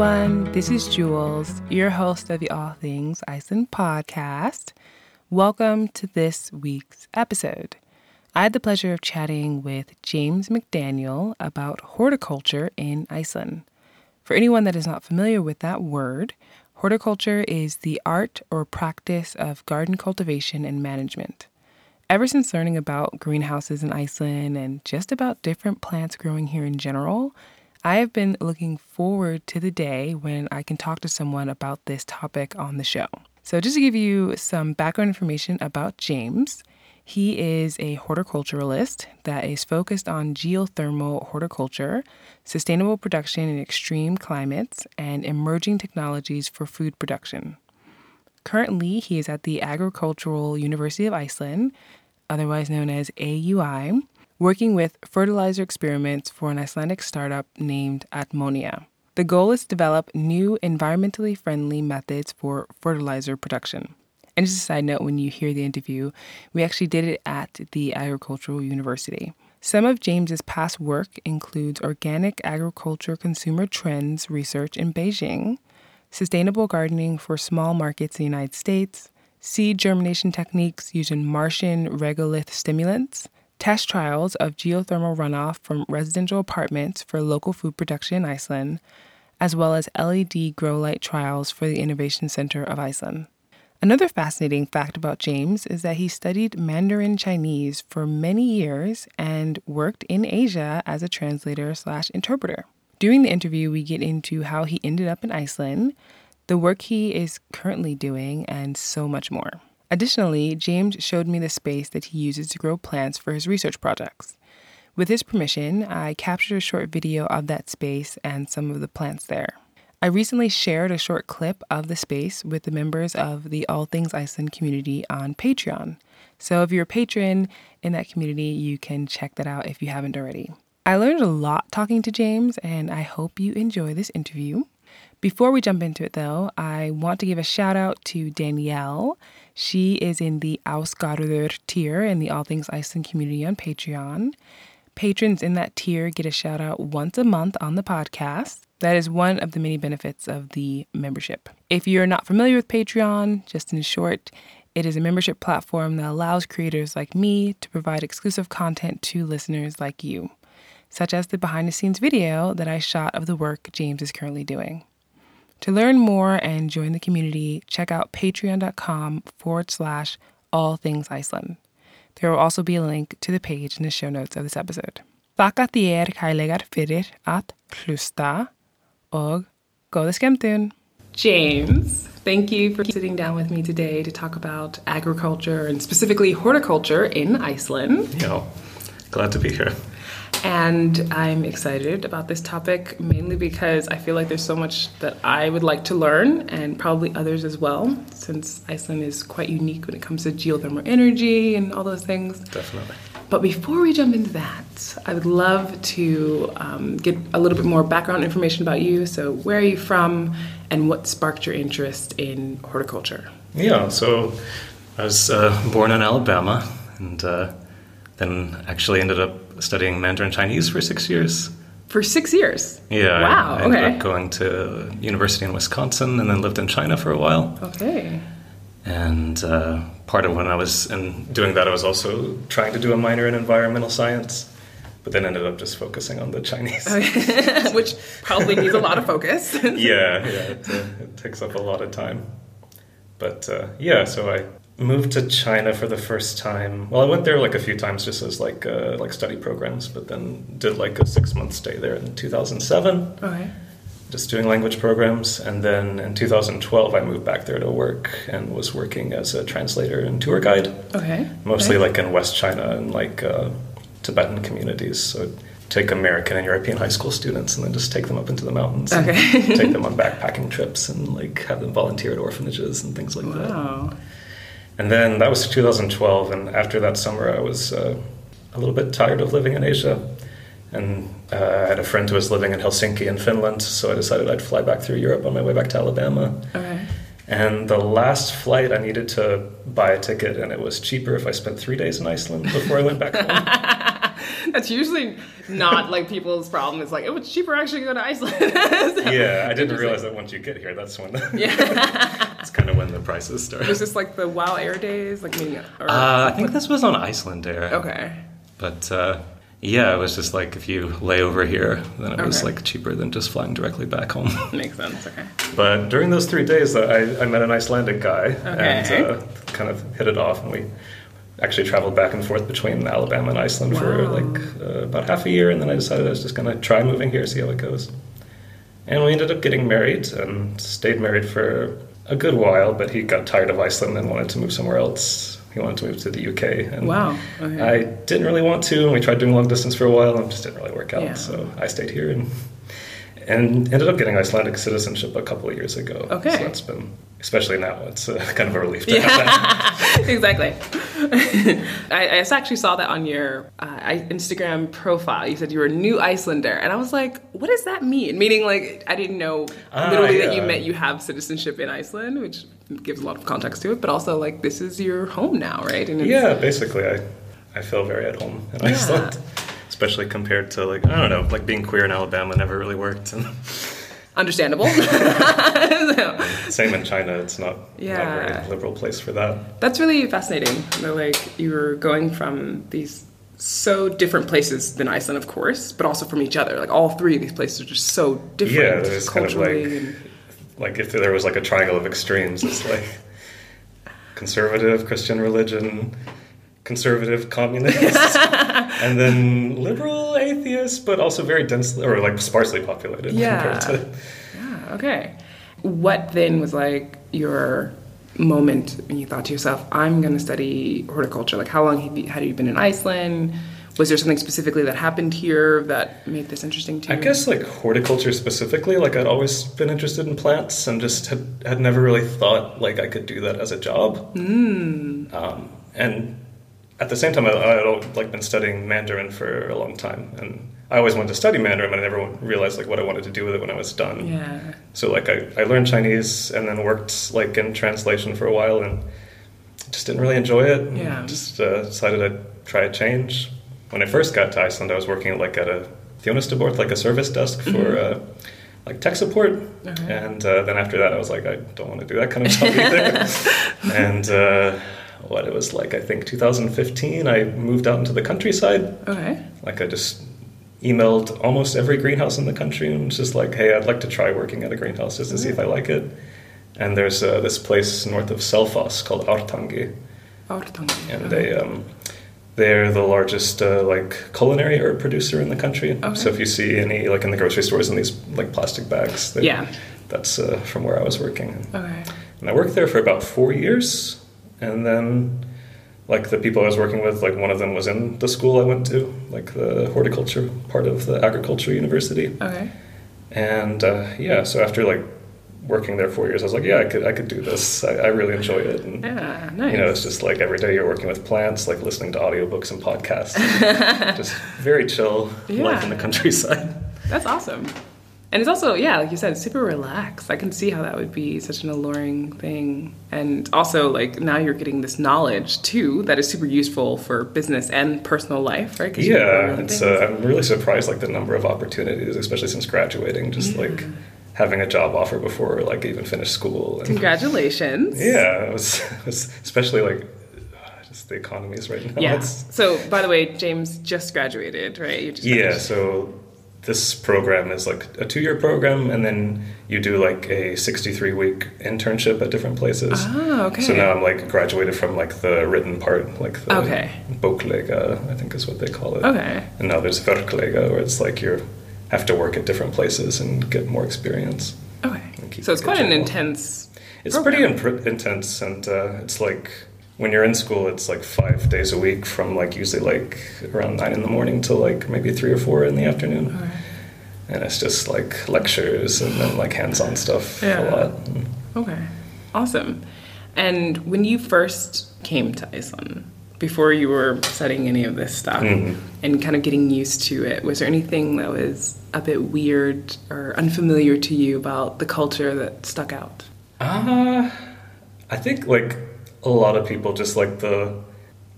everyone. This is Jules, your host of the All Things Iceland podcast. Welcome to this week's episode. I had the pleasure of chatting with James McDaniel about horticulture in Iceland. For anyone that is not familiar with that word, horticulture is the art or practice of garden cultivation and management. Ever since learning about greenhouses in Iceland and just about different plants growing here in general, I have been looking forward to the day when I can talk to someone about this topic on the show. So, just to give you some background information about James, he is a horticulturalist that is focused on geothermal horticulture, sustainable production in extreme climates, and emerging technologies for food production. Currently, he is at the Agricultural University of Iceland, otherwise known as AUI, working with fertilizer experiments for an Icelandic startup named Atmonia. The goal is to develop new environmentally friendly methods for fertilizer production. And just a side note, when you hear the interview, we actually did it at the Agricultural University. Some of James's past work includes organic agriculture consumer trends research in Beijing, sustainable gardening for small markets in the United States, seed germination techniques using Martian regolith simulants, test trials of geothermal runoff from residential apartments for local food production in Iceland, as well as LED grow light trials for the Innovation Center of Iceland. Another fascinating fact about James is that he studied Mandarin Chinese for many years and worked in Asia as a translator slash interpreter. During the interview, we get into how he ended up in Iceland, the work he is currently doing, and so much more. Additionally, James showed me the space that he uses to grow plants for his research projects. With his permission, I captured a short video of that space and some of the plants there. I recently shared a short clip of the space with the members of the All Things Iceland community on Patreon. So if you're a patron in that community, you can check that out if you haven't already. I learned a lot talking to James, and I hope you enjoy this interview. Before we jump into it, though, I want to give a shout out to Danielle. She is in the Ásgarður tier in the All Things Iceland community on Patreon. Patrons in that tier get a shout out once a month on the podcast. That is one of the many benefits of the membership. If you're not familiar with Patreon, just in short, it is a membership platform that allows creators like me to provide exclusive content to listeners like you, such as the behind the scenes video that I shot of the work James is currently doing. To learn more and join the community, check out patreon.com forward slash all things Iceland. There will also be a link to the page in the show notes of this episode. Þakka þér kærlegar fyrir er at hlusta og góða skemmtun. James, thank you for sitting down with me today to talk about agriculture and specifically horticulture in Iceland. Yeah, glad to be here. And I'm excited about this topic mainly because I feel like there's so much that I would like to learn, and probably others as well, since Iceland is quite unique when it comes to geothermal energy and all those things. Definitely. But before we jump into that, I would love to um, get a little bit more background information about you. So, where are you from, and what sparked your interest in horticulture? Yeah, so I was uh, born in Alabama and uh, then actually ended up studying Mandarin Chinese for six years. For six years? Yeah. Wow. I, I ended okay. up going to university in Wisconsin and then lived in China for a while. Okay. And uh, part of when I was in doing that, I was also trying to do a minor in environmental science, but then ended up just focusing on the Chinese. Which probably needs a lot of focus. yeah, yeah, it, uh, it takes up a lot of time. But uh, yeah, so I moved to China for the first time. Well, I went there like a few times just as like uh, like study programs, but then did like a six month stay there in 2007. Okay. Just doing language programs, and then in 2012 I moved back there to work and was working as a translator and tour guide, Okay. mostly Okay. like in West China and like uh, Tibetan communities. So take American and European high school students and then just take them up into the mountains. Okay. take them on backpacking trips and like have them volunteer at orphanages and things like that. Wow. And then that was 2012, and after that summer, I was uh, a little bit tired of living in Asia. And uh, I had a friend who was living in Helsinki in Finland, so I decided I'd fly back through Europe on my way back to Alabama. Okay. And the last flight, I needed to buy a ticket, and it was cheaper if I spent three days in Iceland before I went back home. That's usually not like people's problem. It's like, oh, it's cheaper actually to go to Iceland. yeah, I didn't realize that once you get here, that's when. yeah. it's kind of when the prices start. Was this like the WoW Air days, like meaning? Or, uh, I think this was on Icelandair. Okay. But uh, yeah, it was just like if you lay over here, then it was like cheaper than just flying directly back home. Makes sense. Okay. But during those three days, I, I met an Icelandic guy okay. and uh, kind of hit it off, and we actually traveled back and forth between Alabama and Iceland wow. for like uh, about half a year, and then I decided I was just going to try moving here, see how it goes. And we ended up getting married and stayed married for a good while, but he got tired of Iceland and wanted to move somewhere else. He wanted to move to the UK. And wow. Okay. I didn't really want to, and we tried doing long distance for a while, and it just didn't really work out. Yeah. So I stayed here and and ended up getting Icelandic citizenship a couple of years ago. Okay. So that's been, especially now, it's uh, kind of a relief to yeah. have that. exactly. I, I, actually saw that on your uh, Instagram profile. You said you were a new Icelander, and I was like, what does that mean? Meaning, like, I didn't know uh, literally yeah. that you meant you have citizenship in Iceland, which gives a lot of context to it, but also, like, this is your home now, right? yeah, basically, I, I feel very at home in yeah. Iceland especially compared to like I don't know, like being queer in Alabama never really worked. Understandable. Same in China, it's not, yeah. not a very liberal place for that. That's really fascinating. like you were going from these so different places than Iceland, of course, but also from each other. Like all three of these places are just so different. Yeah, there's kind of like, and... like if there was like a triangle of extremes, it's like conservative Christian religion, conservative communists, and then liberal but also very densely or like sparsely populated. Yeah. To... Yeah. Okay. What then was like your moment when you thought to yourself, "I'm going to study horticulture"? Like, how long had you been in Iceland? Was there something specifically that happened here that made this interesting to you? I guess like horticulture specifically, like I'd always been interested in plants and just had, had never really thought like I could do that as a job. Mm. Um, and at the same time, I, had like been studying Mandarin for a long time, and I always wanted to study Mandarin, but I never realized like what I wanted to do with it when I was done. Yeah. So like I, I learned Chinese and then worked like in translation for a while, and just didn't really enjoy it. Yeah. Just uh, decided I'd try a change. When I first got to Iceland, I was working like at a þjónustuborð, like a service desk for. Mm-hmm. Uh, like tech support, okay. and uh, then after that, I was like, I don't want to do that kind of job either. and uh, what it was like I think 2015 I moved out into the countryside. Okay. Like I just emailed almost every greenhouse in the country and was just like, hey, I'd like to try working at a greenhouse just to see if I like it. And there's uh, this place north of Selfoss called Ártangi. Ártangi. And they um, they're the largest uh, like culinary herb producer in the country. Okay. So if you see any like in the grocery stores in these like plastic bags, yeah, that's uh, from where I was working. Okay. And I worked there for about four years and then like the people I was working with, like one of them was in the school I went to, like the horticulture part of the agriculture university. Okay. And uh, yeah, so after like working there four years, I was like, yeah, I could I could do this. I, I really enjoy it. And, yeah, nice. You know, it's just like every day you're working with plants, like listening to audiobooks and podcasts. just very chill yeah. life in the countryside. That's awesome. And it's also, yeah, like you said, super relaxed. I can see how that would be such an alluring thing. And also, like, now you're getting this knowledge too that is super useful for business and personal life, right? Yeah, it's, uh, I'm really surprised, like, the number of opportunities, especially since graduating, just yeah. like having a job offer before, like, even finished school. And, Congratulations. Yeah, it was, it was especially like just the economies right now. Yeah. So, by the way, James just graduated, right? Just yeah. So this program is like a two year program, and then you do like a 63 week internship at different places. Ah, okay. So now I'm like graduated from like the written part, like the okay. bóklega, I think is what they call it. Okay. And now there's verklega, where it's like you have to work at different places and get more experience. Okay. So it's quite an intense. It's program. pretty imp- intense, and uh, it's like when you're in school, it's like five days a week from like usually like around nine in the morning till like maybe three or four in the afternoon. Okay. And it's just like lectures and then like hands on stuff yeah. a lot. Okay, awesome. And when you first came to Iceland, before you were studying any of this stuff mm-hmm. and kind of getting used to it, was there anything that was a bit weird or unfamiliar to you about the culture that stuck out? Uh, I think like a lot of people just like the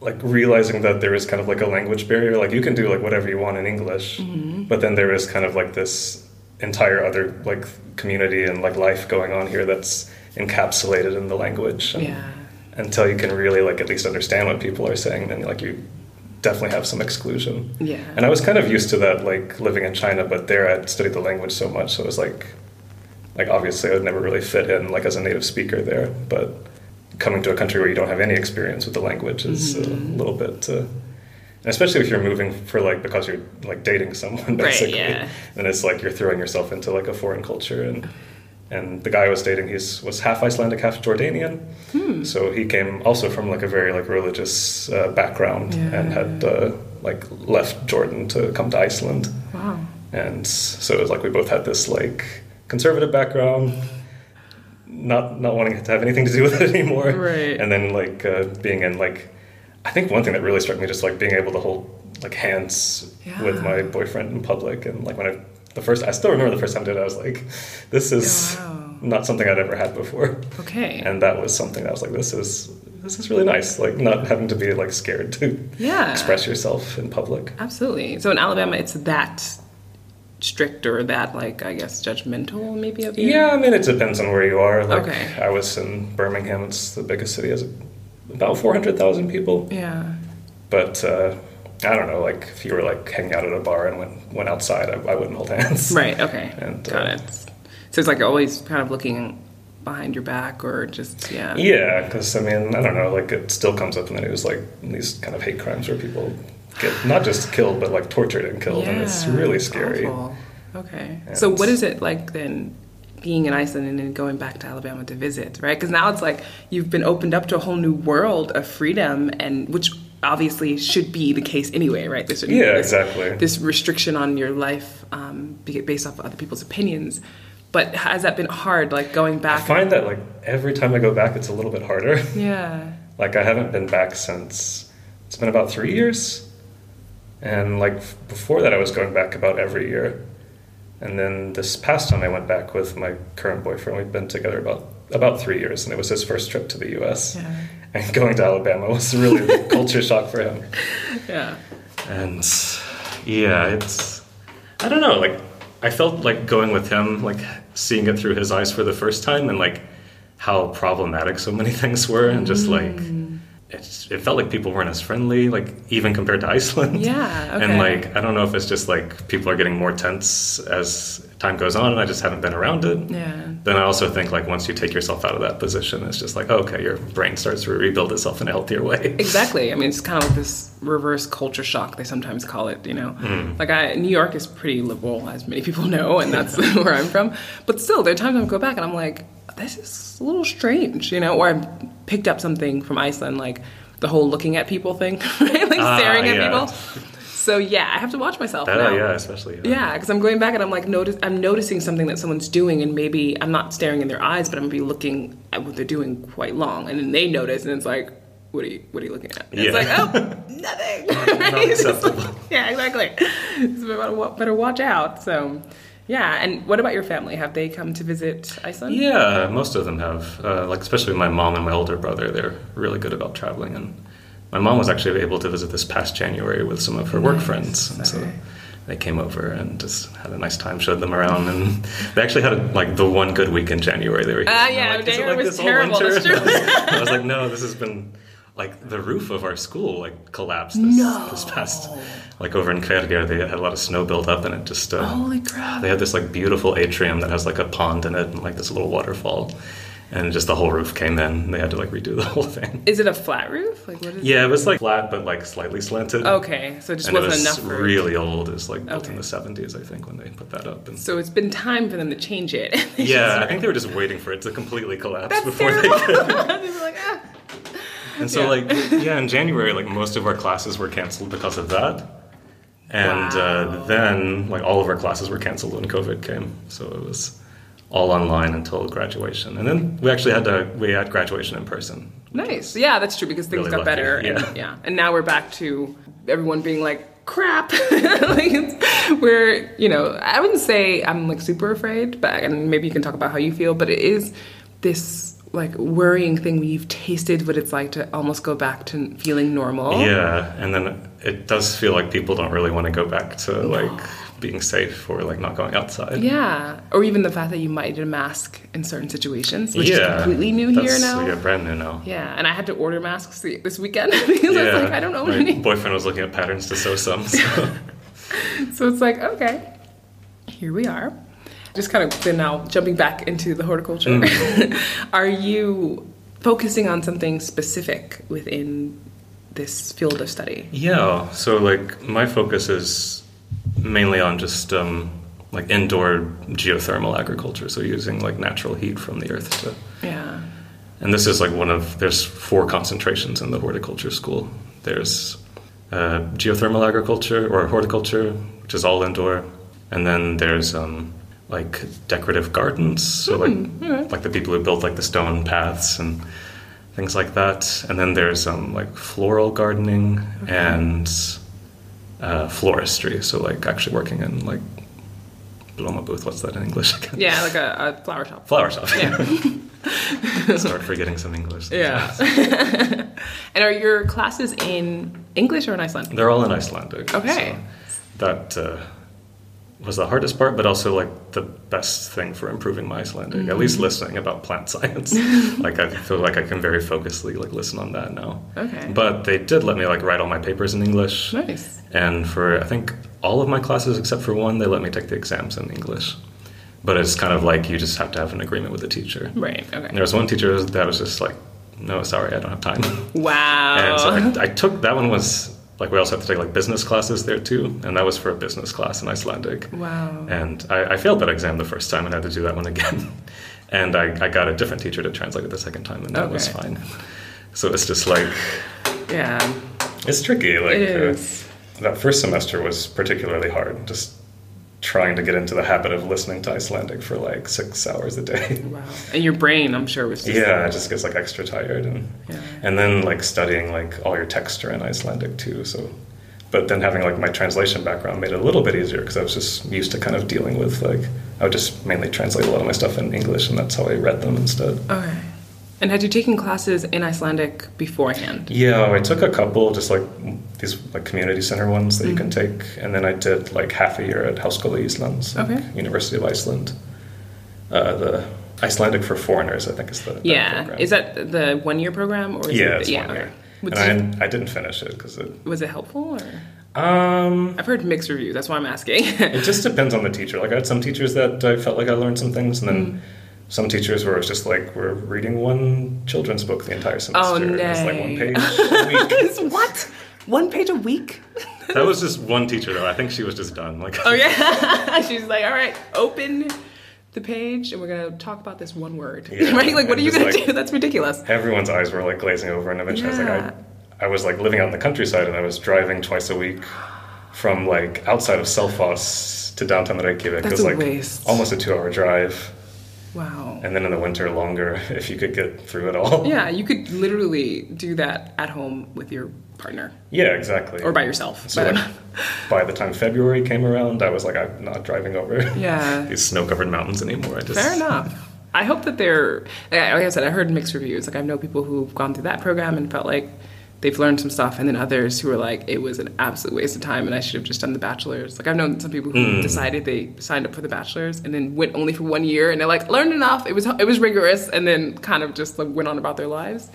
like realizing that there is kind of like a language barrier. Like you can do like whatever you want in English, Mm-hmm. but then there is kind of like this entire other like community and like life going on here that's encapsulated in the language. And Yeah. Until you can really like at least understand what people are saying, then like you definitely have some exclusion. Yeah. And I was kind of used to that, like living in China, but there I'd studied the language so much, so it was like, like obviously I would never really fit in like as a native speaker there. But coming to a country where you don't have any experience with the language is a little bit, uh, especially if you're moving for like because you're like dating someone basically, yeah. then it's like you're throwing yourself into like a foreign culture and. And the guy I was dating, he's was half Icelandic, half Jordanian. So he came also from like a very like religious uh, background and had uh, like left Jordan to come to Iceland. Wow. And so it was like we both had this like conservative background, not not wanting to have anything to do with it anymore. Right. And then like uh, being in like, I think one thing that really struck me just like being able to hold like hands with my boyfriend in public and like when I the first I still remember the first time I did it I was like, this is wow. not something I'd ever had before. Okay. And that was something I was like, this is this is really nice. Like not having to be like scared to Yeah. express yourself in public. Absolutely. So in Alabama, it's that strict or that, like, I guess, judgmental, maybe of you? Yeah, I mean, it depends on where you are. Like, Okay. I was in Birmingham. It's the biggest city, has about four hundred thousand people. Yeah. But uh, I don't know. Like, if you were like hanging out at a bar and went went outside, I, I wouldn't hold hands. Right. Okay. And, Got uh, it. So it's like always kind of looking behind your back or just, yeah. Yeah, because I mean, I don't know. Like, it still comes up in the news, like these kind of hate crimes where people get not just killed, but like tortured and killed, and it's really scary. awful. Okay. so what is it like then being in Iceland and then going back to Alabama to visit, right? Because now it's like you've been opened up to a whole new world of freedom, and which obviously should be the case anyway, right? This, Yeah, this, exactly. This restriction on your life um, based off of other people's opinions. But has that been hard, like going back? I back? find that like every time I go back, it's a little bit harder. yeah. Like I haven't been back since it's been about three years, and like before that, I was going back about every year, and then this past time I went back with my current boyfriend. We've been together about about three years, and it was his first trip to the U.S. Yeah. And going to Alabama was really a culture shock for him. Yeah. And yeah, it's I don't know, like I felt like going with him, like seeing it through his eyes for the first time and like how problematic so many things were and just like it's, it felt like people weren't as friendly, like even compared to Iceland. Yeah, And like I don't know if it's just like people are getting more tense as time goes on and I just haven't been around it. Yeah. Then I also think like once you take yourself out of that position, it's just like, okay, your brain starts to rebuild itself in a healthier way. Exactly. I mean, it's kind of like this reverse culture shock, they sometimes call it, you know? Mm. Like, I, New York is pretty liberal, as many people know, and that's where I'm from. But still, there are times I go back and I'm like, this is a little strange, you know? Or I picked up something from Iceland, like the whole looking at people thing, right? Like Ah, staring at yeah. people. So, yeah, I have to watch myself That, now. yeah, especially. Yeah, because I'm going back and I'm like, notice, I'm noticing something that someone's doing, and maybe I'm not staring in their eyes, but I'm gonna be looking at what they're doing quite long, and then they notice, and it's like, what are you, what are you looking at? And It's like, oh, nothing. Right? Just like- yeah, exactly. So better watch out. So, yeah. And what about your family? Have they come to visit Iceland? Yeah, most of them have. Uh, like especially my mom and my older brother, they're really good about traveling. And my mom was actually able to visit this past January with some of her work friends, and so they came over and just had a nice time, showed them around, and they actually had like the one good week in January. They were here. Ah, And yeah, like, January like was this terrible, winter?" that's true. I was like, no, this has been like the roof of our school like collapsed this, this past like over in Hveragerði they had a lot of snow built up and it just uh, Holy crap. they had this like beautiful atrium that has like a pond in it and like this little waterfall, and just the whole roof came in. And they had to like redo the whole thing. Is it a flat roof? Like what is? Yeah, it was like flat but like slightly slanted. Okay, so it just and wasn't was enough for. really old. It was like built in the seventies, I think, when they put that up. And So it's been time for them to change it. Yeah, I think they were just waiting for it to completely collapse That's before terrible. they could. they were like, ah. And so Yeah. like yeah, in January, like most of our classes were canceled because of that. And Wow. uh, then like all of our classes were canceled when COVID came. So it was all online until graduation. And then we actually had to we had graduation in person. Nice. Yeah, that's true because things Really got lucky, better. And, yeah. yeah. And now we're back to everyone being like, crap. like it's, we're, you know, I wouldn't say I'm like super afraid, but and maybe you can talk about how you feel, but it is this like worrying thing when you've tasted what it's like to almost go back to feeling normal. Yeah, and then it does feel like people don't really want to go back to like being safe or like not going outside. Yeah, or even the fact that you might need a mask in certain situations, which yeah, is completely new here that's- now. Yeah, brand new now. Yeah, and I had to order masks this weekend because I was like, I don't know My need. boyfriend was looking at patterns to sew some. So. So it's like, okay, here we are. Just kind of now jumping back into the horticulture. are you focusing on something specific within this field of study? Yeah, so like my focus is mainly on just um, like indoor geothermal agriculture, so using like natural heat from the earth to. Yeah. And this is like one of there's four concentrations in the horticulture school. There's uh, geothermal agriculture or horticulture, which is all indoor, and then there's um, like decorative gardens, so like like the people who build like the stone paths and things like that. And then there's um, like floral gardening and uh, floristry, so like actually working in like blómabúð. What's that in English? again? Yeah, like a, a flower shop. Flower shop. Yeah. Start forgetting some English. Yeah. and are your classes in English or in Icelandic? They're all in Icelandic. Okay. so that uh, was the hardest part, but also like the best thing for improving my Icelandic. At least Mm-hmm. listening about plant science. like I feel like I can very focusedly like listen on that now. Okay. But they did let me like write all my papers in English. Nice. And for I think all of my classes except for one, they let me take the exams in English. But it's kind of like you just have to have an agreement with the teacher. Right. And Okay. there was one teacher that was just like, "No, sorry, I don't have time." Wow. And so I, I took that one was like we also have to take like business classes there too, and that was for a business class in Icelandic. wow. And I, I failed that exam the first time and had to do that one again. And I, I got a different teacher to translate it the second time, and that was fine. So it's just like Yeah. it's tricky. Like It uh, that first semester was particularly hard. Just trying to get into the habit of listening to Icelandic for like six hours a day. Wow. And your brain, I'm sure, was just Yeah, it just gets like extra tired and Yeah. and then like studying like all your texture in Icelandic too. So, but then having like my translation background made it a little bit easier because I was just used to kind of dealing with like I would just mainly translate a lot of my stuff in English and that's how I read them instead. Okay. And had you taken classes in Icelandic beforehand? Yeah, I took a couple just like these like community center ones that you can take, and then I did like half a year at Háskóla Íslands, like, Okay. University of Iceland. Uh, the Icelandic for foreigners, I think, is the Yeah. program. Is that the one year program or is yeah, it yeah, one year. okay. And I, I didn't finish it because it. was it helpful or Um, I've heard mixed reviews, that's why I'm asking. it just depends on the teacher. Like I had some teachers that I felt like I learned some things, and then Mm. Some teachers where it's just like we're reading one children's book the entire oh, semester. Oh, and It's like one page a week. It's what? One page a week? that was just one teacher though. I think she was just done. Like Oh yeah. She's like, all right, open the page and we're gonna talk about this one word. Yeah, right? Like what are you just, gonna like- do? That's ridiculous. everyone's eyes were like glazing over, and eventually I was like, I, I was like living out in the countryside, and I was driving twice a week from like outside of Selfoss to downtown Reykjavik. That's it was a like waste. almost a two-hour drive, Wow. and then in the winter longer if you could get through it all. Yeah, you could literally do that at home with your partner Yeah, exactly. or by yourself. So But- like, by the time February came around, I was like, I'm not driving over Yeah. these snow-covered mountains anymore. I just Fair enough. I hope that they're like I said. I heard mixed reviews. Like I know people who've gone through that program and felt like they've learned some stuff, and then others who are like it was an absolute waste of time, and I should have just done the bachelor's. Like I've known some people who mm. decided they signed up for the bachelor's and then went only for one year, and they're like learned enough. It was it was rigorous, and then kind of just like went on about their lives.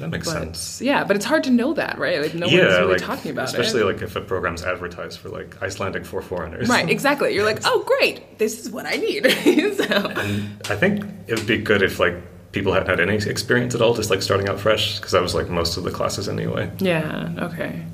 That makes But sense. yeah, but it's hard to know that, right? Like no one's really like talking about especially it. Especially like if a program's advertised for like Icelandic for foreigners. Right, exactly. You're like, oh, great, this is what I need. so, And I think it would be good if like people hadn't had any experience at all, just like starting out fresh, because that was like most of the classes anyway. Yeah. Okay.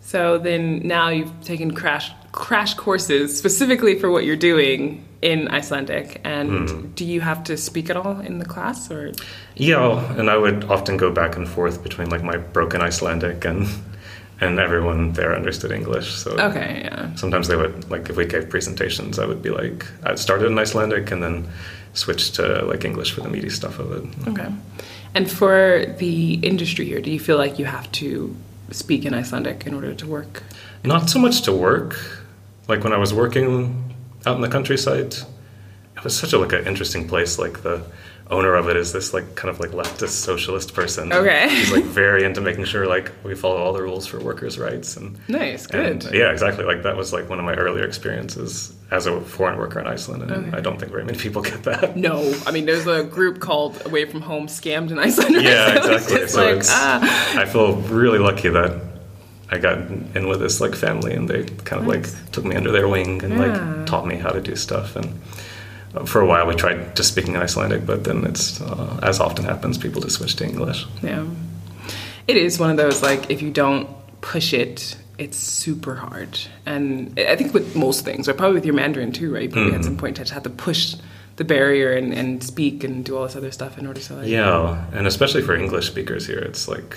So then now you've taken crash crash courses specifically for what you're doing in Icelandic, and hmm. do you have to speak at all in the class or? Yeah, and I would often go back and forth between like my broken Icelandic and and everyone there understood English. So Okay. Yeah. sometimes they would like if we gave presentations, I would be like I started in Icelandic and then switched to like English for the meaty stuff of it. Okay. And for the industry here, do you feel like you have to speak in Icelandic in order to work? Not so much to work. Like when I was working out in the countryside, it was such a like an interesting place. Like the owner of it is this like kind of like leftist socialist person. Okay. He's like very into making sure like we follow all the rules for workers' rights and Nice, and, good. yeah, exactly. Like that was like one of my earlier experiences as a foreign worker in Iceland, and Okay. I don't think very many people get that. No, I mean, there's a group called Away from Home Scammed in Iceland. right? Yeah, So exactly. So like, ah. I feel really lucky that I got in with this like family, and they kind of Nice. like took me under their wing and Yeah. like taught me how to do stuff. And uh, for a while, we tried just speaking Icelandic, but then it's uh, as often happens, people just switch to English. Yeah. It is one of those, like, if you don't push it, it's super hard. And I think with most things, or probably with your Mandarin too, right? You Probably Mm-hmm. at some point, have to push the barrier and, and speak and do all this other stuff in order to, like, Yeah, and especially for English speakers here, it's like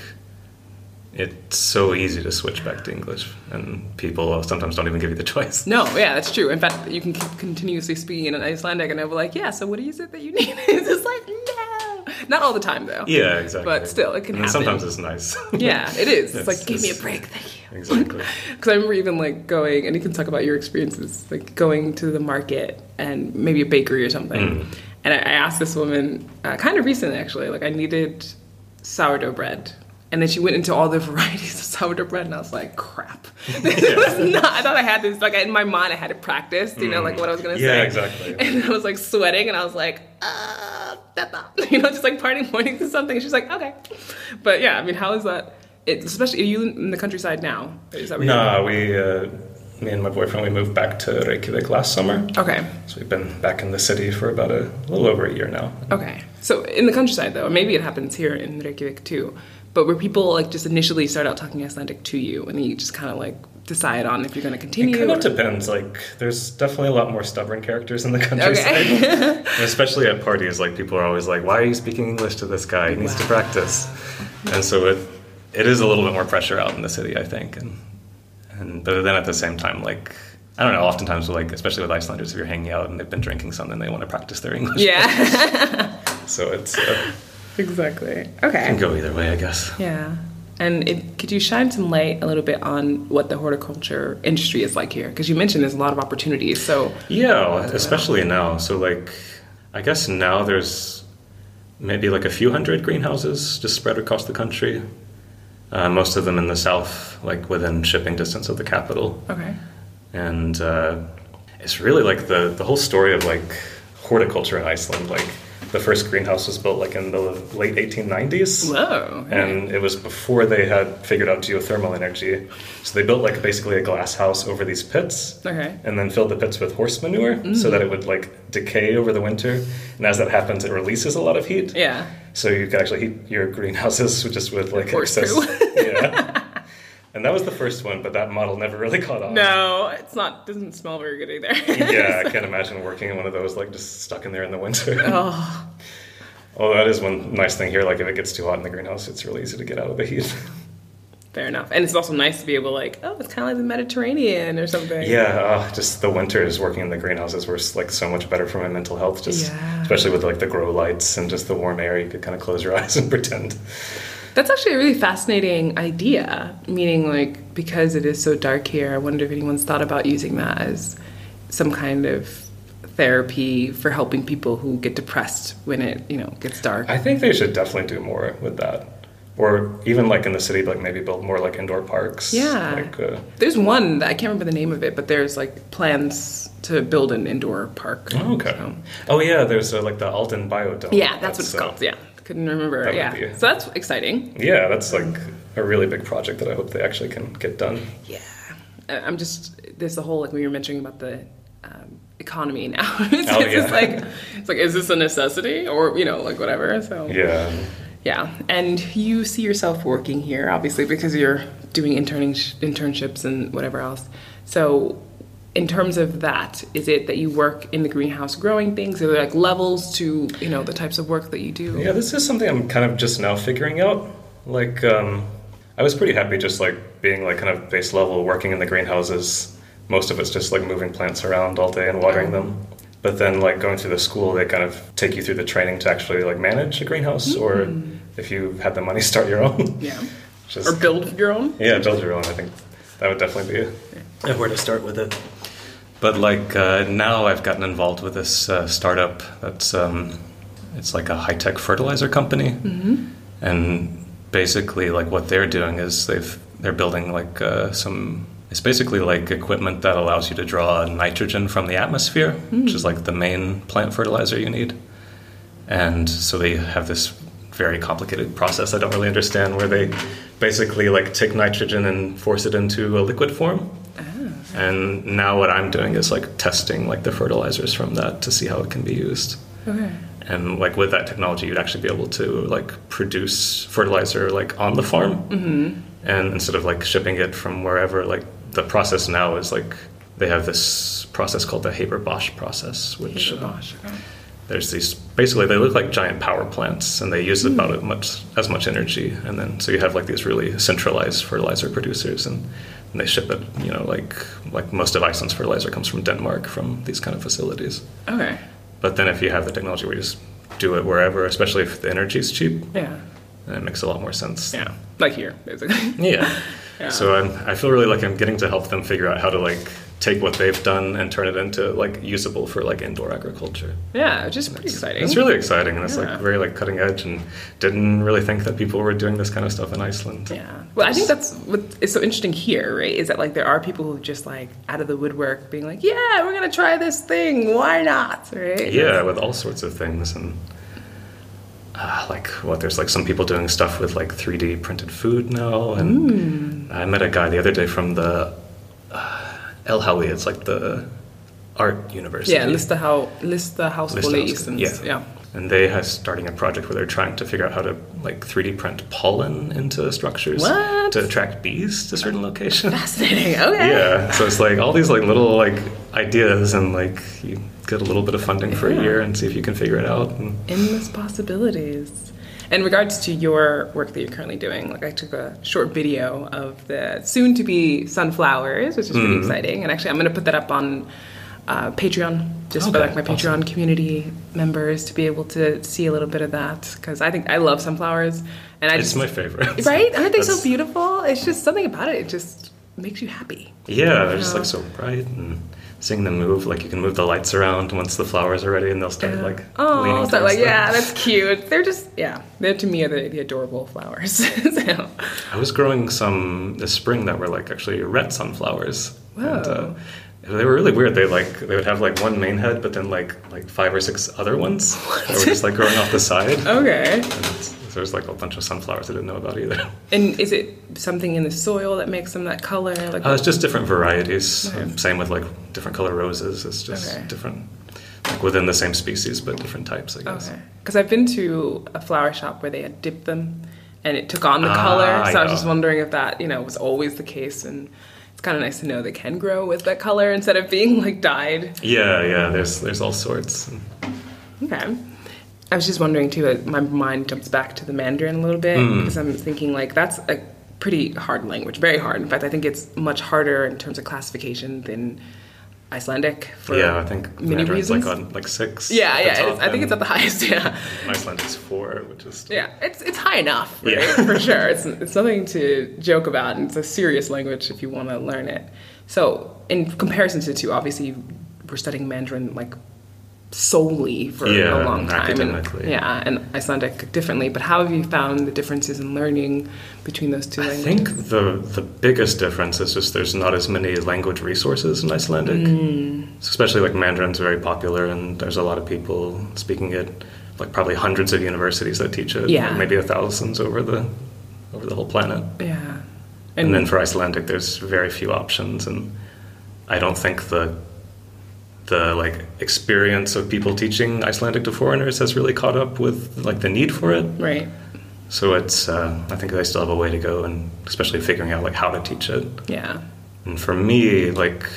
it's so easy to switch back to English, and people sometimes don't even give you the choice. No, yeah, that's true. In fact, you can keep continuously speaking in Icelandic, and they'll be like, "Yeah, so what is it that you need?" it's just like, no, not all the time though. Yeah, exactly. But still, it can and happen. sometimes it's nice. Yeah, it is. It's, It's- like, give me a break, thank you. exactly. Because I remember even like going, and you can talk about your experiences, like going to the market and maybe a bakery or something. Mm. And I, I asked this woman, uh, kind of recently actually, like I needed sourdough bread. And then she went into all the varieties of sourdough bread, and I was like, crap. This was not, I thought I had this, like in my mind, I had it practiced, you know, like what I was gonna. Yeah, say. exactly. And I was like sweating, and I was like, uh, Peppa. You know, just like parting pointing to something. She's like, okay. But yeah, I mean, how is that? It, especially, are you in the countryside now? Is that No, we, uh, me and my boyfriend, we moved back to Reykjavik last summer. Okay. So we've been back in the city for about a little over a year now. Okay. So in the countryside, though, maybe it happens here in Reykjavik too, but where people like just initially start out talking Icelandic to you, and then you just kind of like decide on if you're going to continue. It kind of or- depends. Like, there's definitely a lot more stubborn characters in the countryside. And especially at parties, like people are always like, "Why are you speaking English to this guy? He needs to practice." And so it it is a little bit more pressure out in the city, I think. And and but then at the same time, like I don't know. Oftentimes, like especially with Icelanders, if you're hanging out and they've been drinking something, they want to practice their English. yeah. So it's uh, exactly. it Okay. can go either way, I guess. Yeah. And it, could you shine some light a little bit on what the horticulture industry is like here? Because you mentioned there's a lot of opportunities. So Yeah, especially now. So like, I guess now there's maybe like a few hundred greenhouses just spread across the country. Uh, most of them in the south, like within shipping distance of the capital. okay. And uh, it's really like the the whole story of like horticulture in Iceland. Like the first greenhouse was built like in the late 1890s. Whoa. And it was before they had figured out geothermal energy. So they built like basically a glass house over these pits Okay. and then filled the pits with horse manure so mm. that it would like decay over the winter. And as that happens, it releases a lot of heat. Yeah. So you can actually heat your greenhouses just with like Horse excess. yeah. And that was the first one, but that model never really caught on. No, it's not. Doesn't smell very good either. Yeah, I can't imagine working in one of those like just stuck in there in the winter. oh. Although that is one nice thing here. Like if it gets too hot in the greenhouse, it's really easy to get out of the heat. Fair enough. And it's also nice to be able to like, oh, it's kind of like the Mediterranean or something. Yeah, uh, just the winters working in the greenhouses were like so much better for my mental health. Just Yeah. especially with like the grow lights and just the warm air, you could kind of close your eyes and pretend. That's actually a really fascinating idea. Meaning, like, because it is so dark here, I wonder if anyone's thought about using that as some kind of therapy for helping people who get depressed when it, you know, gets dark. I think they should definitely do more with that, or even like in the city, like maybe build more like indoor parks. Yeah. like uh, There's one that I can't remember the name of it, but there's like plans to build an indoor park. oh, okay. So- Oh yeah, there's uh, like the Aldin Biodome. yeah, that's, what it's uh, called. Yeah, couldn't remember. that Yeah, be- so that's exciting. Yeah, that's like a really big project that I hope they actually can get done. Yeah, I'm just there's the whole like you were mentioning about the um, economy now. it's, Oh, it's just yeah. like it's like is this a necessity or you know like whatever. So Yeah. yeah, and you see yourself working here obviously because you're doing interning internships and whatever else. So. In terms of that, is it that you work in the greenhouse growing things? Are there like levels to you know the types of work that you do? Yeah, this is something I'm kind of just now figuring out. Like, um, I was pretty happy just like being like kind of base level working in the greenhouses. Most of it's just like moving plants around all day and watering them. But then like going through the school, they kind of take you through the training to actually like manage a greenhouse, or if you had the money, start your own. Yeah. Just- Or build your own? yeah, build your own. I think that would definitely be a, where to start with it. But like uh, now, I've gotten involved with this uh, startup that's um, it's like a high tech fertilizer company, and basically like what they're doing is they've they're building like uh, some. It's basically like equipment that allows you to draw nitrogen from the atmosphere, which is like the main plant fertilizer you need. And so they have this very complicated process I don't really understand where they basically like take nitrogen and force it into a liquid form. And now what I'm doing is like testing like the fertilizers from that to see how it can be used. Okay. And like with that technology, you'd actually be able to like produce fertilizer like on the farm, mm-hmm. and instead of like shipping it from wherever, like the process now is like they have this process called the Haber-Bosch process, which uh, Bosch. Okay. there's these basically they look like giant power plants and they use about as much as much energy and then so you have like these really centralized fertilizer producers and, and they ship it you know like like most of Iceland's fertilizer comes from Denmark from these kind of facilities Okay. but then if you have the technology we just do it wherever especially if the energy is cheap Yeah. then it makes a lot more sense Yeah. Like here, basically. yeah. Yeah. So I'm, I feel really like I'm getting to help them figure out how to like take what they've done and turn it into like usable for like indoor agriculture. Yeah, which is pretty exciting. It's really exciting and it's like very like cutting edge and didn't really think that people were doing this kind of stuff in Iceland. Yeah. Well, I think that's what is so interesting here, right? Is that like there are people who just like out of the woodwork being like, yeah, we're gonna try this thing. Why not? Right? Yeah, with all sorts of things and uh, like what there's like some people doing stuff with like 3D printed food now and I met a guy the other day from the LHÍ, it's like the art university. Yeah. List the how list the house List police and yeah. yeah. And they are starting a project where they're trying to figure out how to like 3D print pollen into structures What? to attract bees to certain locations. Fascinating. Okay. yeah, so it's like all these like little like ideas and like you get a little bit of funding for Yeah. a year and see if you can figure it out. And Endless possibilities. In regards to your work that you're currently doing, like I took a short video of the soon to be sunflowers, which is really exciting. And actually, I'm going to put that up on uh, Patreon, just for like my awesome. Patreon community members to be able to see a little bit of that because I think I love sunflowers, and I it's just my favorite. right. Aren't they so beautiful? It's just something about it. It just makes you happy. Yeah, they're just like so bright and seeing them move. Like you can move the lights around once the flowers are ready, and they'll start like oh, leaning. so like them. yeah, that's cute. They're just yeah, they're to me are the, the adorable flowers. so, I was growing some this spring that were like actually red sunflowers. And, uh, they were really weird. They like they would have like one main head, but then like like five or six other ones that were just like growing off the side. okay. And there's like a bunch of sunflowers I didn't know about either. And is it something in the soil that makes them that color? Like Uh, it's just different varieties. Okay. Same with like different color roses. It's just Okay. different, like within the same species, but different types. I guess. okay, because I've been to a flower shop where they had dipped them, and it took on the Ah, color. I So I was know. just wondering if that you know was always the case, and it's kind of nice to know they can grow with that color instead of being like dyed. Yeah, yeah. There's there's all sorts. Okay. I was just wondering too. uh, My mind jumps back to the Mandarin a little bit Hmm. because I'm thinking like that's a pretty hard language, very hard. In fact, I think it's much harder in terms of classification than Icelandic. For yeah, I think many Mandarin's reasons. like on like six. yeah, yeah. top, I think it's at the highest. Yeah, Iceland is four, which is yeah. It's it's high enough, right? Yeah. for sure. It's it's nothing to joke about, and it's a serious language if you want to learn it. So, in comparison to the two, obviously, we're studying Mandarin like solely for Yeah, a long time, and, yeah, and Icelandic differently. But how have you found the differences in learning between those two I languages? I think the the biggest difference is just there's not as many language resources in Icelandic. Mm. Especially like Mandarin's very popular, and there's a lot of people speaking it. Like probably hundreds of universities that teach it. Yeah. maybe a thousands over the over the whole planet. yeah, And, then for Icelandic, there's very few options, and I don't think the the like experience of people teaching Icelandic to foreigners has really caught up with like the need for it. right, So it's uh, I think they still have a way to go, and especially figuring out like how to teach it. yeah, And for me, like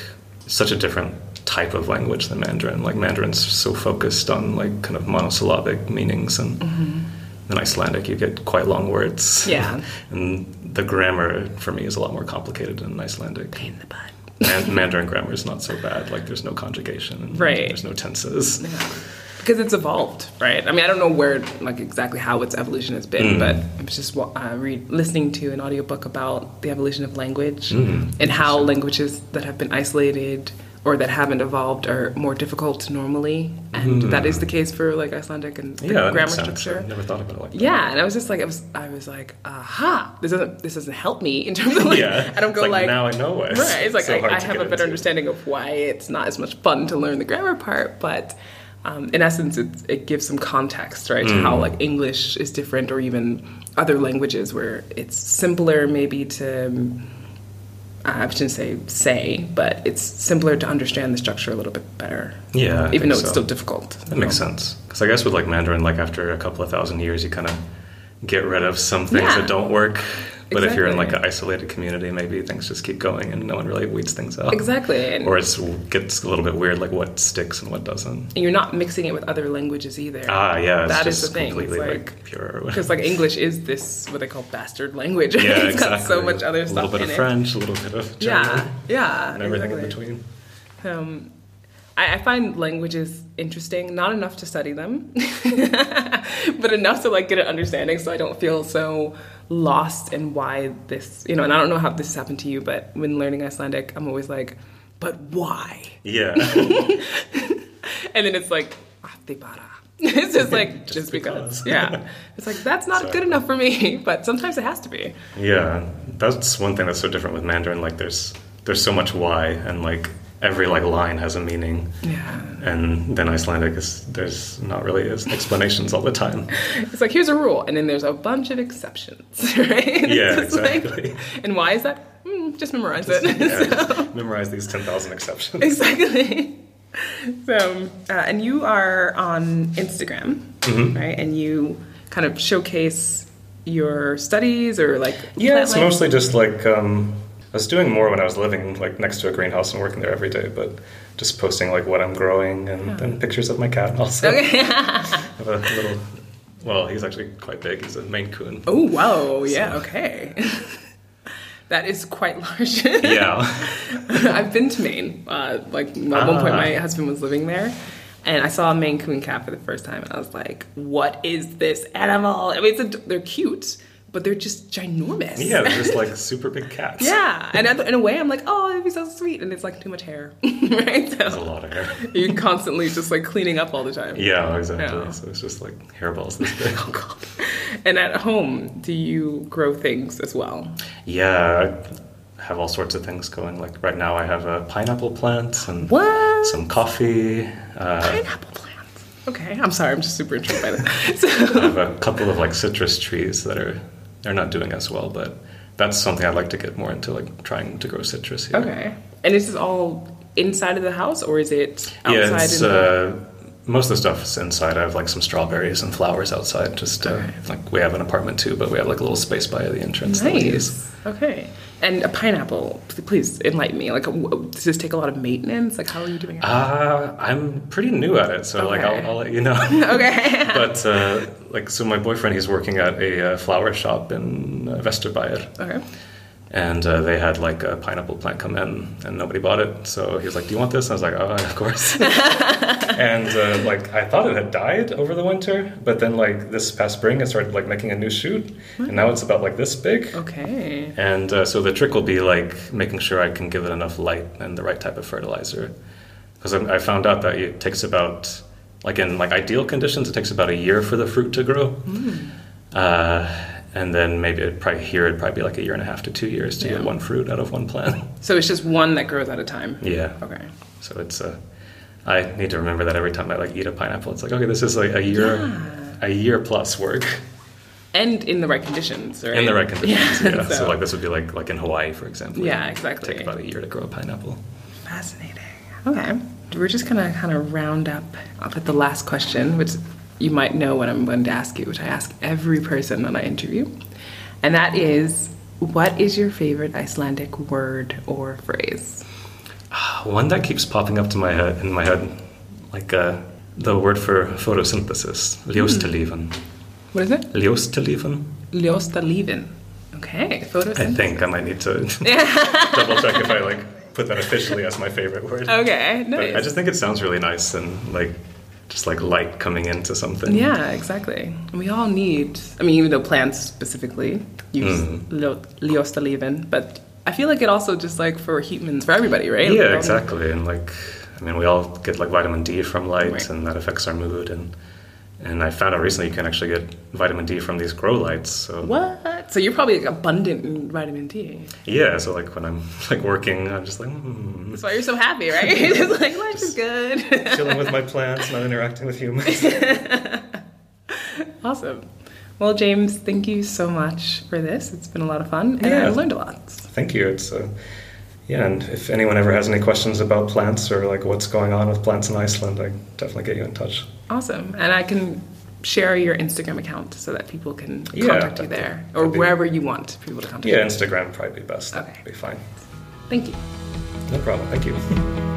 such a different type of language than Mandarin. Like Mandarin's so focused on like kind of monosyllabic meanings, and in Icelandic you get quite long words. Yeah. and the grammar for me is a lot more complicated than Icelandic. in the butt. Man- Mandarin grammar is not so bad. Like there's no conjugation, and Right. There's no tenses. Yeah. because it's evolved, right? I mean, I don't know where, like, exactly how its evolution has been, Mm. but I was just uh, read, listening to an audiobook about the evolution of language Mm. and how languages that have been isolated or that haven't evolved are more difficult normally, and that is the case for like Icelandic and the Hmm. Yeah, grammar structure. I never thought about it like that. Yeah, and I was just like, I was, I was like, aha, this doesn't, this doesn't help me in terms of like, Yeah. I don't go like, like, now I know it's right. It's like so I, I have a better into. understanding of why it's not as much fun to learn the grammar part, but um, in essence, it, it gives some context, right, to how Mm. like English is different, or even other languages where it's simpler maybe to. I shouldn't say say, but it's simpler to understand the structure a little bit better. Yeah, I even though it's still difficult. That makes sense. Because I guess with like Mandarin, like after a couple of thousand years, you kind of get rid of some things Yeah. that don't work. But if you're in like an isolated community, maybe things just keep going and no one really weeds things out. Exactly, Or it gets a little bit weird, like what sticks and what doesn't. And you're not mixing it with other languages either. Ah, yeah, it's That is the thing. It's completely like- like, pure. Because like English is this what they call bastard language. Yeah, it's exactly. got so much other a little bit of it. French, a little bit of German, Yeah, yeah, and everything exactly. in between. Um, I, I find languages interesting, not enough to study them, but enough to like get an understanding, so I don't feel so lost in why this. You know, and I don't know how this has happened to you, but when learning Icelandic, I'm always like, but why? Yeah, And then it's like, "Ah, It's just like just, Just because. because. Yeah, it's like that's not So- good enough for me, but sometimes it has to be. yeah. That's one thing that's so different with Mandarin. Like, there's there's so much why, and like every like line has a meaning. Yeah. And then Icelandic is there's not really explanations all the time. It's like here's a rule, and then there's a bunch of exceptions, right? Yeah, It's like- exactly. and why is that? Hmm, just memorize it. Yeah, memorize these ten thousand exceptions. exactly. So, uh, and you are on Instagram, Mm-hmm. right? And you kind of showcase your studies or like Yeah, it's life? mostly just like um, I was doing more when I was living like next to a greenhouse and working there every day, but just posting like what I'm growing and then pictures of my cat also. Okay. I have a little. Well, he's actually quite big. He's a Maine Coon. oh wow! Yeah. Okay. that is quite large. Yeah. I've been to Maine. Uh, like at one point, Ah. my husband was living there, and I saw a Maine Coon cat for the first time, and I was like, "What is this animal?" I mean, it's a, they're cute, but they're just ginormous. yeah, they're just like super big cats. yeah. And in a way, I'm like, "Oh, it'd be so sweet," and it's like too much hair, right? There's a lot of hair. you're constantly just like cleaning up all the time. Yeah, exactly. Yeah. So it's just like hairballs this big. Oh god. And at home, do you grow things as well? Yeah, I have all sorts of things going. Like right now, I have a pineapple plant and What? some coffee. Uh, Pineapple plants. Okay, I'm sorry. I'm just super intrigued by that. So, I have a couple of like citrus trees that are they're not doing as well, but that's something I'd like to get more into, like trying to grow citrus here. Okay. And is this all inside of the house or is it outside? Yeah, it's in the- uh, most of the stuff is inside. I have like some strawberries and flowers outside. Just uh, Okay. like we have an apartment too, but we have like a little space by the entrance. nice. Okay. And a pineapple, please enlighten me. Like, does this take a lot of maintenance? Like, how are you doing it? Uh, I'm pretty new at it, so like I'll, I'll let you know. okay. but uh, like, so my boyfriend, he's working at a uh, flower shop in uh, Vesturbær, okay. and uh, they had like a pineapple plant come in, and nobody bought it. So he was like, "Do you want this?" And I was like, "Oh, of course." and uh, like, I thought it had died over the winter, but then like this past spring, it started like making a new shoot, and now it's about like this big. Okay. And uh, so the trick will be like making sure I can give it enough light and the right type of fertilizer. Because I found out that it takes about, like in like ideal conditions, it takes about a year for the fruit to grow. Uh, and then maybe it probably here it'd probably be like a year and a half to two years to Yeah. get one fruit out of one plant. So it's just one that grows at a time. yeah. Okay. So it's uh, I need to remember that every time I like eat a pineapple, it's like okay, this is like a year, a year plus work And in the right conditions, right? in the right conditions. Yeah. so, so- like this would be like like in Hawaii, for example. Yeah, exactly. Take about a year to grow a pineapple. Fascinating. Okay. We're just gonna kind of round up up at the last question, which you might know what I'm going to ask you, which I ask every person that I interview. And that is what is your favorite Icelandic word or phrase? One that keeps popping up to my head in my head, like uh, the word for photosynthesis, ljóstillífun. What is it? Ljóstillífun. Ljóstallífin. Okay, photosynthesis. I think I might need to double check if I like put that officially as my favorite word. Okay, But. I just think it sounds really nice and like just like light coming into something. Yeah, exactly. We all need, I mean, even though plants specifically use Mm. mm. but I feel like it also just like for humans, for everybody, right? Yeah, Like, exactly. And like, I mean, we all get like vitamin D from light, Right. and that affects our mood. And and I found out recently you can actually get vitamin D from these grow lights. So What? So you're probably like abundant in vitamin D. yeah, so like when I'm like working, I'm just like mm, That's why you're so happy, right? it's like life is good. chilling with my plants, not interacting with humans. awesome. Well, James, thank you so much for this. It's been a lot of fun, and Yeah. I've learned a lot. Thank you. It's uh, yeah, and if anyone ever has any questions about plants or like what's going on with plants in Iceland, I definitely get you in touch. Awesome. And I can share your Instagram account so that people can Yeah, contact you there or be- wherever you want people to contact Yeah, you. Instagram would probably be best. Okay. That'd be fine. Thank you. No problem. Thank you.